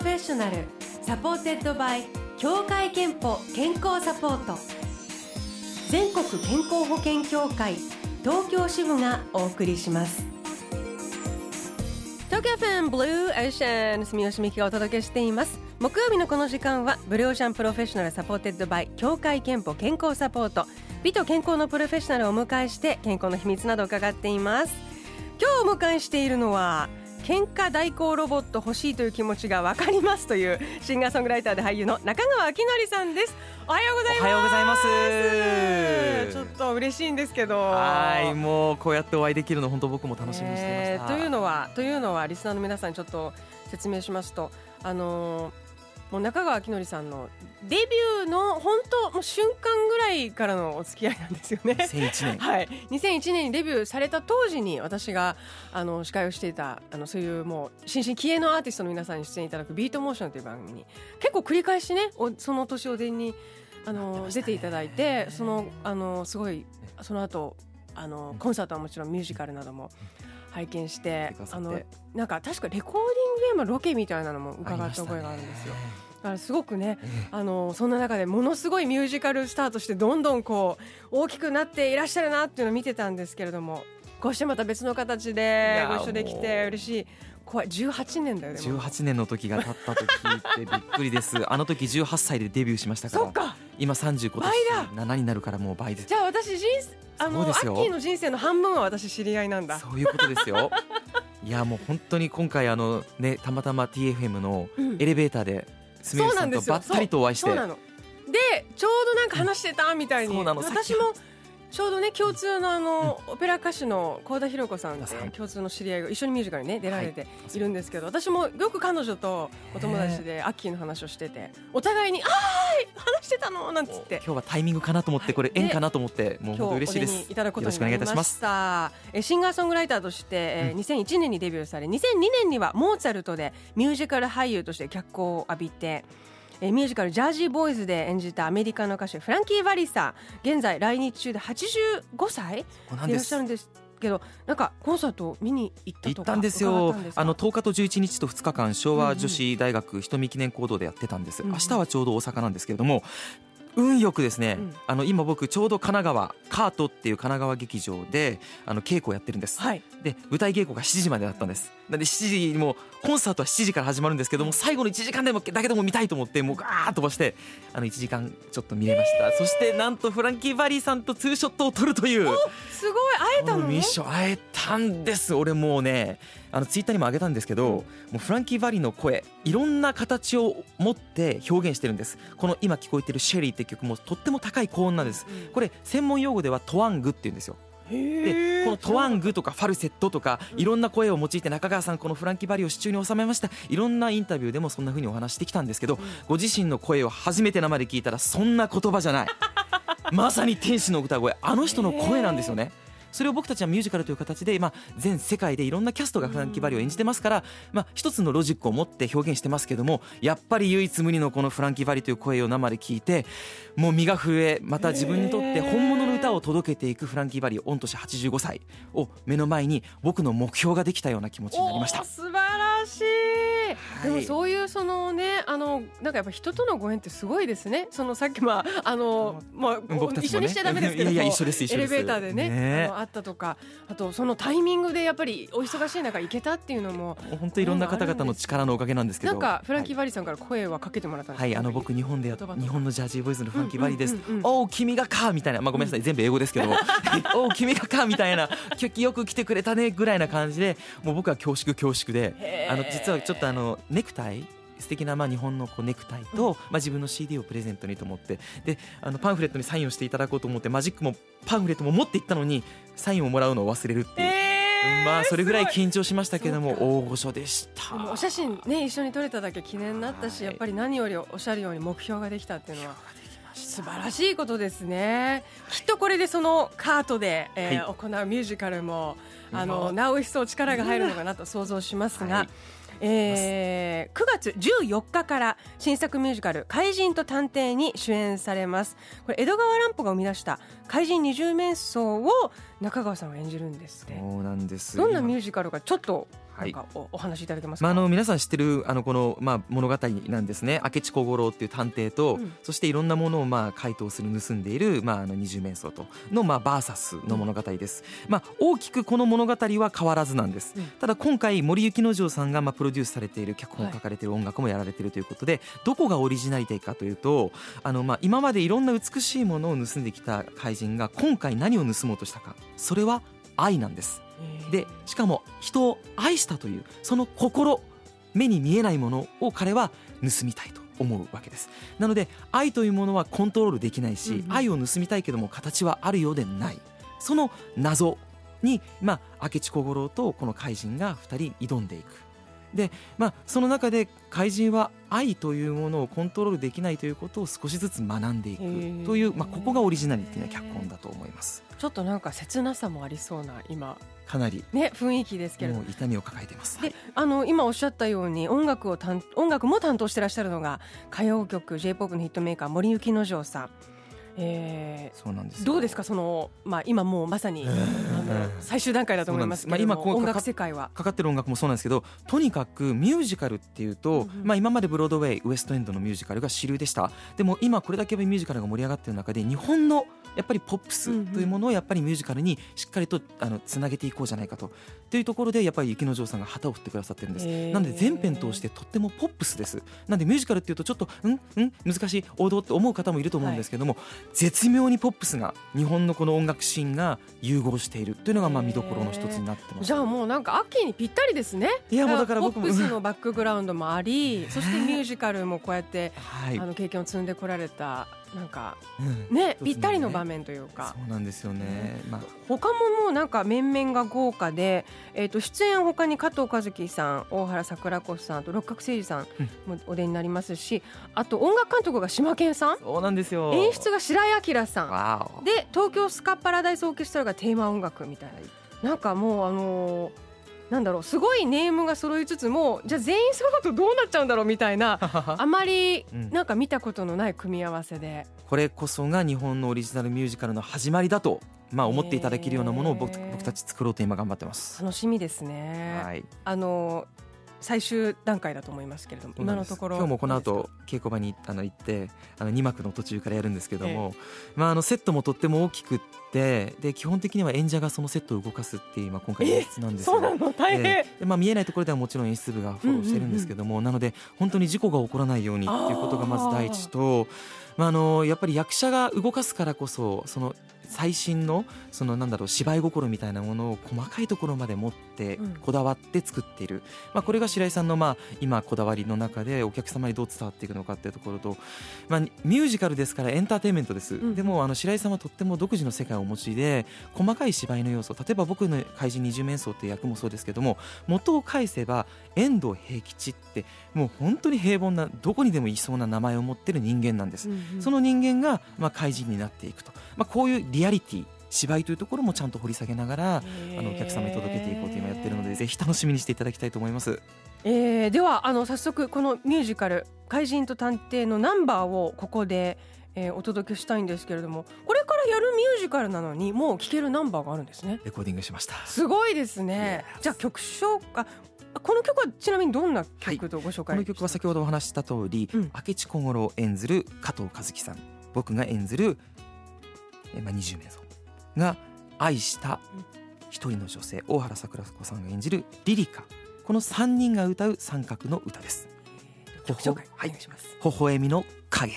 Professional supported by 協会けんぽ健康サポート。全国健康保険協会東京支部がお送りします。東京 FM Blue Ocean 住吉美紀がお届けしています。木曜日のこの時間は Blue Ocean Professional supported by 協会けんぽ健康サポート。美と健康のプロフェッショナルをお迎えして健康の秘密などを伺っています。今日お迎えしているのは喧嘩代行ロボット欲しいという気持ちが分かりますというシンガーソングライターで俳優の中川明則さんです。おはようございます。おはようございます。ちょっと嬉しいんですけど。はいもうこうやってお会いできるの本当僕も楽しみにしてました、えーというのはというのはリスナーの皆さんにちょっと説明しますとあのーもう中川明則さんのデビューの本当もう瞬間ぐらいからのお付き合いなんですよね。2001年。はい、2001年にデビューされた当時に私があの司会をしていたあのそういうもう新進気鋭のアーティストの皆さんに出演いただく「ビートモーション」という番組に結構繰り返しねおその年お出にあの、出ていただいてそのあのすごいその後あのコンサートはもちろんミュージカルなども拝見してあのなんか確かレコーディング現場ロケみたいなのも伺った覚えがあるんですよ。だからすごくね、あのそんな中でものすごいミュージカルスタートしてどんどんこう大きくなっていらっしゃるなっていうのを見てたんですけれどもこうしてまた別の形でご一緒できて嬉しい。怖い。18年だよでも18年の時が経ったと聞いてびっくりです。あの時18歳でデビューしましたから。そっか今30今倍だ年7になるからもう倍です。じゃあ私人生あのアッキーの人生の半分は私知り合いなんだ。そういうことですよ。いやもう本当に今回あのねたまたま TFM のうん。エレベーターで住吉さんとばったりとお会いして。でちょうどなんか話してたみたいに、そうなの。私もちょうどね共通のあの、オペラ歌手の幸田博子さんっ共通の知り合いが一緒にミュージカルにね出られてはいいるんですけど、私もよく彼女とお友達でアッキーの話をしててお互いに「あーい話してたの!」なんつって。今日はタイミングかなと思ってこれはい縁かなと思ってもう本当嬉しいです。にいただくことよろしくおになりま願いいたします。したえシンガーソングライターとして、えー2001年にデビューされ2002年にはモーツァルトでミュージカル俳優として脚光を浴びてえーミュージカル「ジャージーボーイズ」で演じたアメリカの歌手フランキー・バリさん現在来日中で85歳。でいらっしゃるんですけどなんかコンサートを見に行った行とかったんです伺よあの10日と11日と2日間昭和女子大学瞳記念講堂でやってたんです、うんうん。明日はちょうど大阪なんですけれども運よくですね、うん。あの今僕ちょうど神奈川カートっていう神奈川劇場であの稽古をやってるんです、はい。で舞台稽古が7時までだったんです。なんで7時にもうコンサートは7時から始まるんですけども最後の1時間でもだけでも見たいと思ってもうガーッ飛ばしてあの1時間ちょっと見れました、そしてなんとフランキー・バリーさんとツーショットを撮るという。すごい。会えたの？こミッション会えたんです。俺もうねあのツイッターにも上げたんですけど、もうフランキー・バリーの声いろんな形を持って表現してるんです。この今聞こえてる「シェリー」って曲もとっても高い高音なんです。これ専門用語ではトワングって言うんですよ。でこのトワングとかファルセットとかいろんな声を用いて中川さんこのフランキー・バリーを手中に収めました。いろんなインタビューでもそんな風にお話してきたんですけどご自身の声を初めて生で聞いたらそんな言葉じゃない。まさに天使の歌声。あの人の声なんですよねそれを僕たちはミュージカルという形で、まあ、全世界でいろんなキャストがフランキー・バリを演じてますから、まあ、一つのロジックを持って表現してますけどもやっぱり唯一無二のこのフランキー・バリという声を生で聞いてもう身が震えまた自分にとって本物の歌を届けていくフランキー・バリ御年85歳を目の前に僕の目標ができたような気持ちになりました。素晴らし、いでもそういうそのねあのなんかやっぱ人とのご縁ってすごいですね。そのさっきまああのまあ、ね。一緒にしちゃダメですけどいやいや一緒です一緒です。エレベーターでねね。あのあったとかあとそのタイミングでやっぱりお忙しい中行けたっていうのも本当いろんな方々の力のおかげなんですけど。なんかフランキー・バリーさんから声はかけてもらったんですか？はい、あの僕日本で日本のジャージーボーイズのフランキー・バリーです。うんうん。おお君がかみたいな。まあごめんなさい。全部英語ですけど、おお君がかみたいな。きよく来てくれたねぐらいな感じでもう僕は恐縮恐縮であの実はちょっとあのネクタイ素敵なまあ日本のこうネクタイと、まあ自分の CD をプレゼントにと思ってであのパンフレットにサインをしていただこうと思ってマジックもパンフレットも持って行ったのにサインをもらうのを忘れるっていう、えーまあそれぐらい緊張しましたけども大御所でした。お写真ね一緒に撮れただけ記念になったし、はい。やっぱり何よりおっしゃるように目標ができたっていうのは素晴らしいことですね、きっとこれでそのカートで、えーは行うミュージカルもあうのわなお一層力が入るのかなと想像しますが、はいえー9月14日から新作ミュージカル「怪人と探偵」に主演されます。これ江戸川乱歩が生み出した怪人二十面相を中川さんが演じるんですって。そうなんですどんなミュ今ージカルかちょっとなんかお,、お話しいただけますか、まあ、あの皆さん知ってるあのこの、まあ、物語なんですね。明智小五郎っていう探偵と、うん。そしていろんなものをまあ回答する盗んでいる、まあ、あの二重面相との、まあ、バーサスの物語です、まあ、大きくこの物語は変わらずなんです、うん。ただ今回森幸之丞さんがまあプロデュースされている脚本を書かれている音楽もやられているということで、どこがオリジナリティかというとあのまあ今までいろんな美しいものを盗んできた怪人が今回何を盗もうとしたか。それは愛なんです。え。ーでしかも人を愛したというその心目に見えないものを彼は盗みたいと思うわけです。なので愛というものはコントロールできないし、愛を盗みたいけども形はあるようでない。その謎に、まあ、明智小五郎とこの怪人が2人挑んでいくで、まあ、その中で怪人は愛というものをコントロールできないということを少しずつ学んでいくという、まあ、ここがオリジナリティな脚本だと思います。ちょっとなんか切なさもありそうな今。かなり。ね雰囲気ですけれど。も痛みを抱えています。であの今おっしゃったように音楽を担音楽も担当してらっしゃるのが歌謡曲 j p o p のヒットメーカー森幸之丞さん、えそうなんですー、どうですかその、まあ、今もうまさにあの最終段階だと思いますけれどまあ今こう音楽世界は。かかってる音楽もそうなんですけどとにかくミュージカルっていうと、うんうん。まあ、今までブロードウェイウエストエンドのミュージカルが主流でした。でも今これだけミュージカルが盛り上がってる中で日本のやっぱりポップスというものをやっぱりミュージカルにしっかりとあのつなげていこうじゃないかと。というところでやっぱり雪之丞さんが旗を振ってくださってるんです。なので全編通してとってもポップスです。なんでミュージカルっていうとちょっとうんうん難しい王道って思う方もいると思うんですけども、絶妙にポップスが日本のこの音楽シーンが融合している。というのがまあ見どころの一つになってます。じゃあもうなんか秋にぴったりですね。いやもうだから僕もポップスのバックグラウンドもあり、そしてミュージカルもこうやって、はい。あの経験を積んでこられたなんかうんねぴったりの場面というか。そうなんですよね。まあ、他ももうなんか面々が豪華で、えー、と出演他に加藤和樹さん大原桜子さんあと六角誠児さんもお出になりますし、あと音楽監督が島健さんそうなんですよ。演出が白井明さん。で東京スカパラダイスオーケストラがテーマ音楽みたいななんかもうあのーなんだろうすごいネームが揃いつつもじゃあ全員揃うとどうなっちゃうんだろうみたいな あまりうんなんか見たことのない組み合わせで、これこそが日本のオリジナルミュージカルの始まりだと、まあ、思っていただけるようなものを僕僕たち作ろうと今頑張ってます。楽しみですね。はい。あの最終段階だと思いますけれども今のところ。今日もこのどう後稽古場にあの行ってあの2幕の途中からやるんですけども、まあ、あのセットもとっても大きくってで基本的には演者がそのセットを動かすっていう、まあ、今回の演出なんですよそうなの？大変、まあ、見えないところではもちろん演出部がフォローしてるんですけども、なので本当に事故が起こらないようにっていうことがまず第一と、まあ、あのやっぱり役者が動かすからこそその最新のそのなんだろう芝居心みたいなものを細かいところまで持ってうん。こだわって作っている、まあ、これが白井さんのまあ今こだわりの中でお客様にどう伝わっていくのかっていうところと、まあ、ミュージカルですからエンターテインメントです、ん。でもあの白井さんはとっても独自の世界をお持ちで細かい芝居の要素例えば僕の怪人二十面相っていう役もそうですけども元を返せば遠藤平吉ってもう本当に平凡などこにでもいそうな名前を持ってる人間なんです、うんうん。その人間がまあ怪人になっていくと、まあ、こういうリアリティ芝居というところもちゃんと掘り下げながらあのお客様に届けていこうと今やってるのでぜひ楽しみにしていただきたいと思います。えーではあの早速このミュージカル「怪人と探偵」のナンバーをここで、えーお届けしたいんですけれどもこれからやるミュージカルなのにもう聴けるナンバーがあるんですね。レコーディングしました。すごいですね。じゃあ曲紹介この曲はちなみにどんな曲とご紹介、この曲は先ほどお話しした通り、うん。明智小五郎を演ずる加藤和樹さん。僕が演ずる、えまあ、20名像が愛した一人の女性大原桜子さんが演じるリリカ。この3人が歌う三角の歌です。曲紹介おはい。願いします、微笑みの影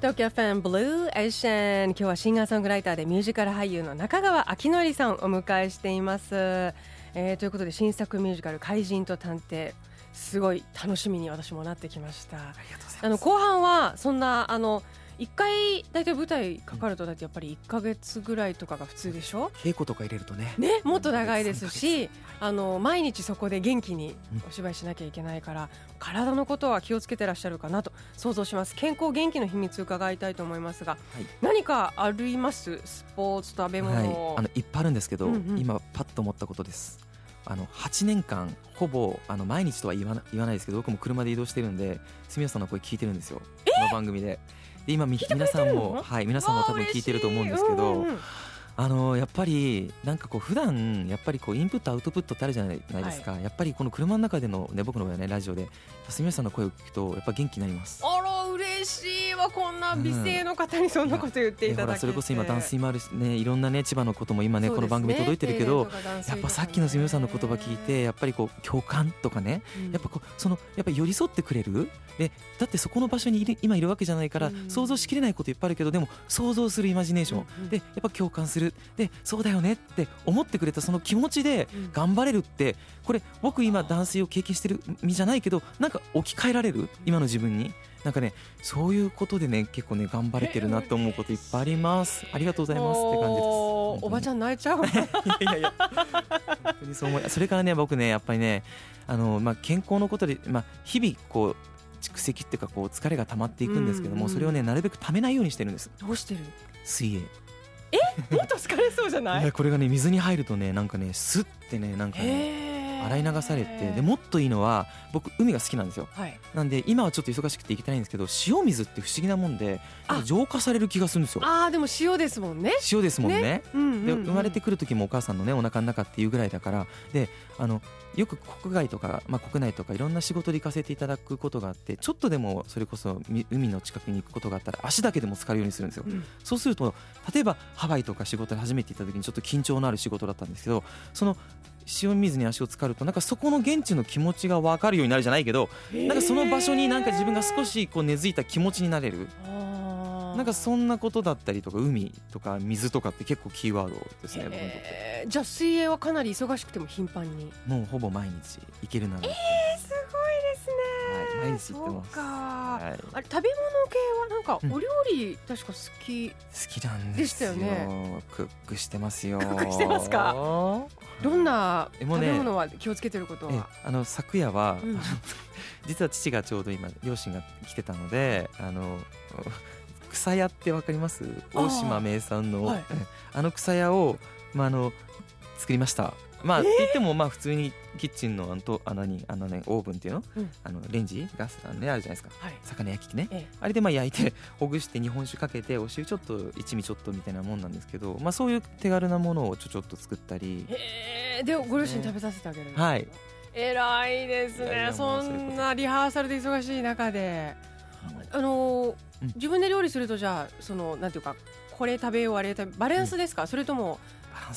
東京ファンブルーエーシャン今日はシンガーソングライターでミュージカル俳優の中川明則さんをお迎えしています、えーということで新作ミュージカル怪人と探偵。すごい楽しみに私もなってきました。ありがとうございます。あの後半はそんなあの一回大体舞台かかるとだってやっぱり1か月ぐらいとかが普通でしょ？稽古とか入れるとね。ねもっと長いですし3ヶあの毎日そこで元気にうんお芝居しなきゃいけないから、体のことは気をつけてらっしゃるかなと想像します。健康元気の秘密伺いたいと思いますが、はい。何かあります？スポーツ食べ物、はい、あのいっぱいあるんですけど、うんうん。今パッと思ったことです。あの8年間ほぼあの毎日とは言わな言わないですけど僕も車で移動してるんで住吉さんの声聞いてるんですよ。この番組で。で今皆さんもはい皆さんも多分聞いてると思うんですけど、わあのやっぱりなんかこう普段やっぱりこうインプットアウトプットってあるじゃないですか、やっぱりこの車の中でのね僕の場合はねラジオで住吉さんの声を聞くとやっぱ元気になります。あら嬉しいわこんな美声の方にそんなこと言っていただけて、らそれこそ今断水もあるしねいろんなね千葉のことも今ねそうですこの番組届いてるけど、ねやっぱさっきの住吉さんの言葉聞いてやっぱりこう共感とかねうん。やっぱこうそのやっぱり寄り添ってくれる。でだってそこの場所にいる今いるわけじゃないから、うん。想像しきれないこといっぱいあるけどでも想像するイマジネーション、うん。うんでやっぱ共感する。でそうだよねって思ってくれたその気持ちでうん。頑張れるってこれ僕今断水を経験してる身じゃないけどなんか置き換えられる？今の自分になんかねそういうことでね結構ね頑張れてるなって思うこといっぱいあります。ありがとうございますって感じです。おばちゃんん泣いちゃう。いやいやいや本当にそう思いそれからね僕ねやっぱりねあの、まあ、健康のことで、まあ、日々こう蓄積っていうかこう疲れが溜まっていくんですけども、うんうんそれをねなるべく溜めないようにしてるんです。どうしてる？水泳。もっと疲れそうじゃない？ねこれがね水に入るとねなんかねスッてねなんかね洗い流されてでもっといいのは僕海が好きなんですよ。はい。なんで今はちょっと忙しくて行けてないんですけど塩水って不思議なもんで浄化される気がするんですよ。あーでも塩ですもんね。塩ですもんね。うんうんうん。で生まれてくる時もお母さんのねお腹の中っていうぐらいだから。であのよく国外とか、まあ、国内とかいろんな仕事で行かせていただくことがあってちょっとでもそれこそみ海の近くに行くことがあったら足だけでも浸かるようにするんですよ。うん。そうすると例えばハワイとか仕事で初めて行った時にちょっと緊張のある仕事だったんですけどその塩水に足を浸かるとなんかそこの現地の気持ちが分かるようになるじゃないけどなんかその場所になんか自分が少しこう根付いた気持ちになれる。なんかそんなことだったりとか海とか水とかって結構キーワードですね僕にとって。へーじゃあ水泳はかなり忙しくても頻繁に？もうほぼ毎日行けるなら、はい、すごいですね毎日行ってますそうか。はい、あれ食べ物系はなんかうん。お料理確か好き、好きなんですよ。でしたよね。クックしてますよ。クックしてますか？どんな食べ物は気をつけてることえは、あの昨夜は、うん。実は父がちょうど今両親が来てたのであの草屋ってわかります？大島名産の、はい。えあの草屋を、まあ、あの作りましたまあ、って言ってもまあ普通にキッチンのあのとあの何？あのねオーブンっていうの,、うん。あのレンジ？ガス？あの、ね、あるじゃないですか。はい。魚焼き器ね。えあれでまあ焼いて ほぐして日本酒かけてお塩ちょっと一味ちょっとみたいなもんなんですけど、まあ、そういう手軽なものをちょちょっと作ったり。えへえでご両親に食べさせてあげるはい。偉いですね。そんなリハーサルで忙しい中で。あのーうん。自分で料理するとじゃあそのなんていうかこれ食べようあれ食べバランスですか、それとも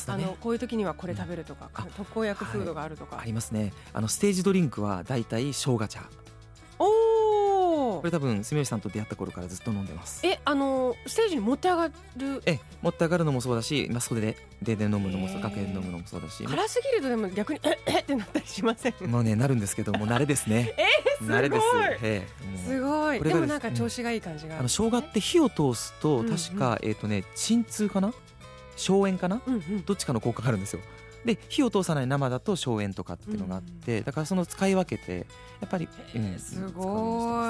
あのこういう時にはこれ食べるとか、あ特効薬フードがあるとか、ありますね。あのステージドリンクはだいたい生姜茶。おおこれ多分住吉さんと出会った頃からずっと飲んでます。えあのーステージに持って上がる？え持って上がるのもそうだし、まあ、袖ででで飲むのもそう楽屋で飲むのもそうだし。辛すぎるとでも逆にええってなったりしません？もうねなるんですけどもう慣れですね。すごい。慣れですええもう。すごい。でもなんか調子がいい感じがあの生姜って火を通すとうんうん。確か、えっ、とね鎮痛かな？消炎かな？うんうん。どっちかの効果があるんですよ。で火を通さない生だと消炎とかっていうのがあって、だからその使い分けてやっぱり、うんすご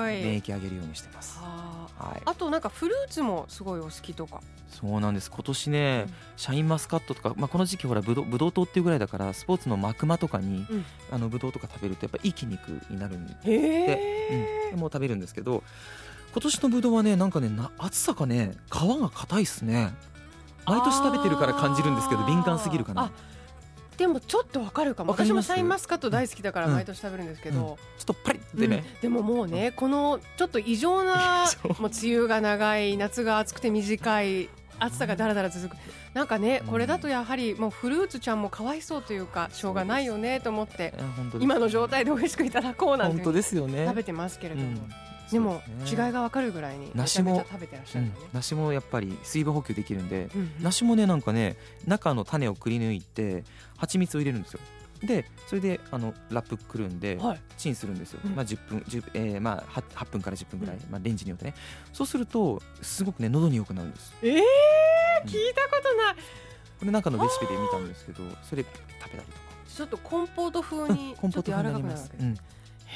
い。免疫上げるようにしてます。あ。ーはい。あとなんかフルーツもすごいお好きとか。そうなんです。今年ね、うん。シャインマスカットとか、まあ、この時期ほらブドウブドウ糖っていうぐらいだからスポーツの幕間とかに、うん。あのブドウとか食べるとやっぱいい筋肉になるんで、へうん、もう食べるんですけど今年のブドウはねなんかねな暑さかね皮が硬いっすね毎年食べてるから感じるんですけど敏感すぎるかな。あでもちょっとわかるかも。私もシャインマスカット大好きだからうん。毎年食べるんですけど、ちょっとパリッてね、うん。でももうねこのちょっと異常な もう梅雨が長い夏が暑くて短い暑さがだらだら続く。なんかねうん。これだとやはりもうフルーツちゃんもかわいそうというかしょうがないよねと思って今の状態で美味しくいただこうなん本当てですよね。食べてますけれども、うんでも違いがわかるぐらいにめち梨もゃめちゃ食べてらっしゃうんるのね。梨もやっぱり水分補給できるんでうん梨もねなんかね中の種をくり抜いて蜂蜜を入れるんですよ。でそれであのラップくるんではい。チンするんですよ、うん。まあ10分10、えーまあ 8, 8分から10分ぐらい、うん。まあ、レンジによってね。そうするとすごくね喉に良くなるんです。えー、うん。聞いたことない。これなんかのレシピで見たんですけどそれ食べたりとか。ちょっとコンポート風にちょっと柔らかくなるわけ、うん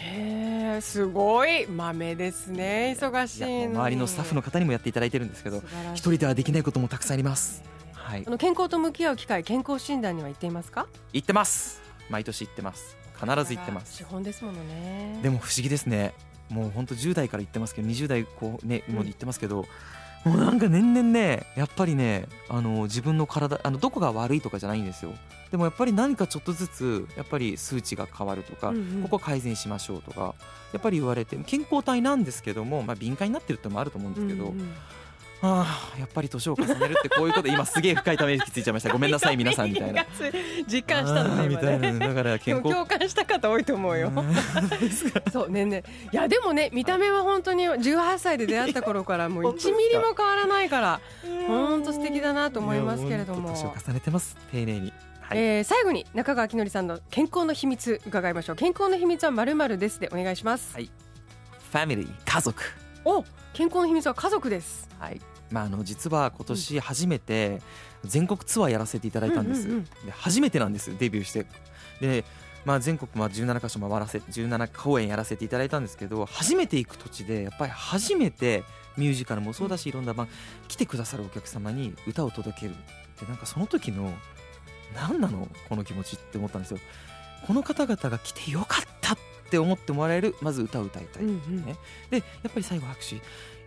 へえすごい。豆ですね。忙しい周りのスタッフの方にもやっていただいてるんですけど一人ではできないこともたくさんあります。はい。あの健康と向き合う機会健康診断には行っていますか？行ってます。毎年行ってます。必ず行ってます。資本ですものね。でも不思議ですね。もう本当10代から行ってますけど20代こうねもう行ってますけど、もうなんか年々ねやっぱりねあの自分の体あのどこが悪いとかじゃないんですよ。でもやっぱり何かちょっとずつやっぱり数値が変わるとか、うんうん。ここ改善しましょうとかやっぱり言われて健康体なんですけども、まあ、敏感になってるってのもあると思うんですけど、うんうんああやっぱり年を重ねるってこういうこと今すげえ深いため息ついちゃいました。ごめんなさい皆さんみたいな。実感したのね今ねたいな。だからで健康も共感した方多いと思うよ。そうねね。いやでもね見た目は本当に18歳で出会った頃からもう1本当ですか。ミリも変わらないから本当素敵だなと思いますけれども。年を重ねてます。丁寧に。はい、えー最後に中川きのりさんの健康の秘密伺いましょう。健康の秘密はまるまるですでお願いします、はい。ファミリー家族お健康の秘密は家族です。はい。まあ、あの実は今年初めて全国ツアーやらせていただいたんです、うんうんうん。で初めてなんですデビューして。で、まあ、全国まあ17カ所回らせ17公演やらせていただいたんですけど初めて行く土地でやっぱり初めてミュージカルもそうだしいろんな番来てくださるお客様に歌を届ける。ってなんかその時の何なのこの気持ちって思ったんですよ。この方々が来てよかったって思ってもらえるまず歌を歌いたい、うんうん。ね。でやっぱり最後拍手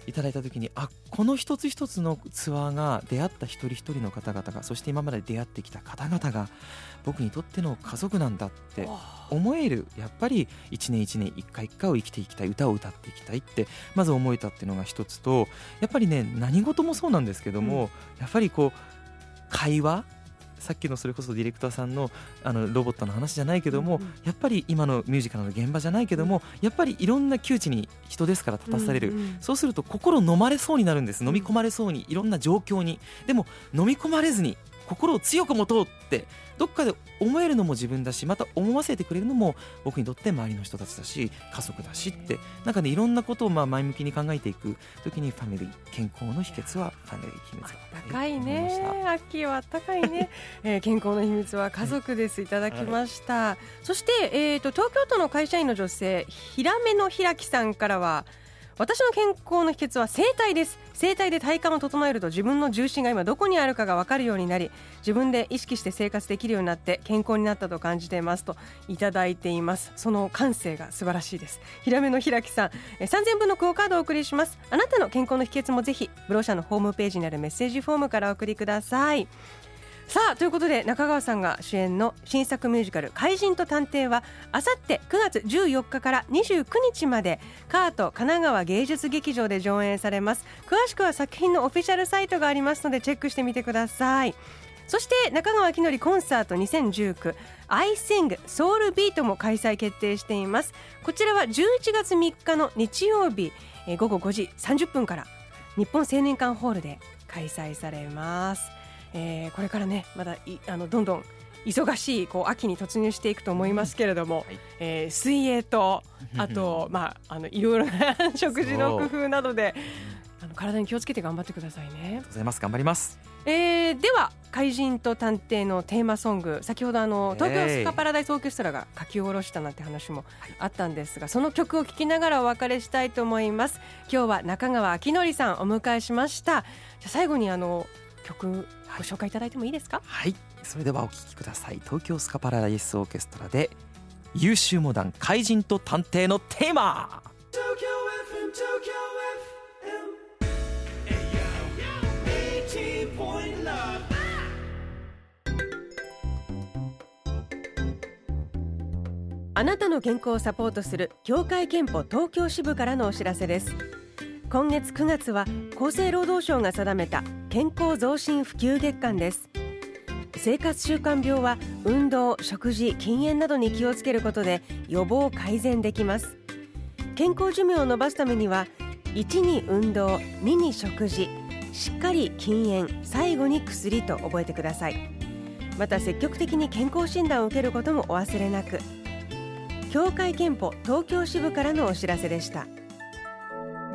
いただいた時にあこの一つ一つのツアーが出会った一人一人の方々がそして今まで出会ってきた方々が僕にとっての家族なんだって思える。やっぱり一年一年一回一回を生きていきたい歌を歌っていきたいってまず思えたっていうのが一つとやっぱりね何事もそうなんですけども、やっぱりこう会話さっきのそれこそディレクターさんのあのロボットの話じゃないけども、うんうん。やっぱり今のミュージカルの現場じゃないけども、やっぱりいろんな窮地に人ですから立たされる、うんうんそうすると心飲まれそうになるんです。うん飲み込まれそうにいろんな状況に。でも飲み込まれずに心を強く持とうってどっかで思えるのも自分だしまた思わせてくれるのも僕にとって周りの人たちだし家族だしってなんかねいろんなことをまあ前向きに考えていく時にファミリー健康の秘訣はファミリー秘密だ高いね。秋は高いね、えー健康の秘密は家族です。いただきました、そして、えー、と東京都の会社員の女性ひらめのひらきさんからは私の健康の秘訣は整体です。整体で体幹を整えると自分の重心が今どこにあるかが分かるようになり自分で意識して生活できるようになって健康になったと感じていますといただいています。その感性が素晴らしいです。ひらめのひらきさん3000分のクオカードをお送りします。あなたの健康の秘訣もぜひブローシャのホームページにあるメッセージフォームからお送りください。さあということで中川さんが主演の新作ミュージカル「怪人と探偵」はあさって9月14日から29日までカート神奈川芸術劇場で上演されます。詳しくは作品のオフィシャルサイトがありますのでチェックしてみてください。そして中川きのりコンサート2019アイシングソウルビートも開催決定しています。こちらは11月3日の日曜日午後5時30分から日本青年館ホールで開催されます、えーこれからねまだいあのどんどん忙しいこう秋に突入していくと思いますけれども、はい。えー水泳と あとまああのいろいろな食事の工夫などであの体に気をつけて頑張ってくださいね。ありがとうございます。頑張ります。えーでは「怪人と探偵」のテーマソング。先ほどあの東京スカパラダイスオーケストラが書き下ろしたなんて話もあったんですがその曲を聴きながらお別れしたいと思います。今日は中川明則さんお迎えしました。じゃあ最後にあの曲ご紹介いただいてもいいですか、はいそれではお聴きください東京スカパラダイスオーケストラで優秀モダン怪人と探偵のテーマ Tokyo FM, Tokyo FM. Ayo. 18 point love. あなたの健康をサポートする協会憲法東京支部からのお知らせです今月9月は厚生労働省が定めた健康増進普及月間です。生活習慣病は運動食事禁煙などに気をつけることで予防改善できます。健康寿命を延ばすためには1に運動2に食事しっかり禁煙最後に薬と覚えてください。また積極的に健康診断を受けることもお忘れなく。協会けんぽ東京支部からのお知らせでした。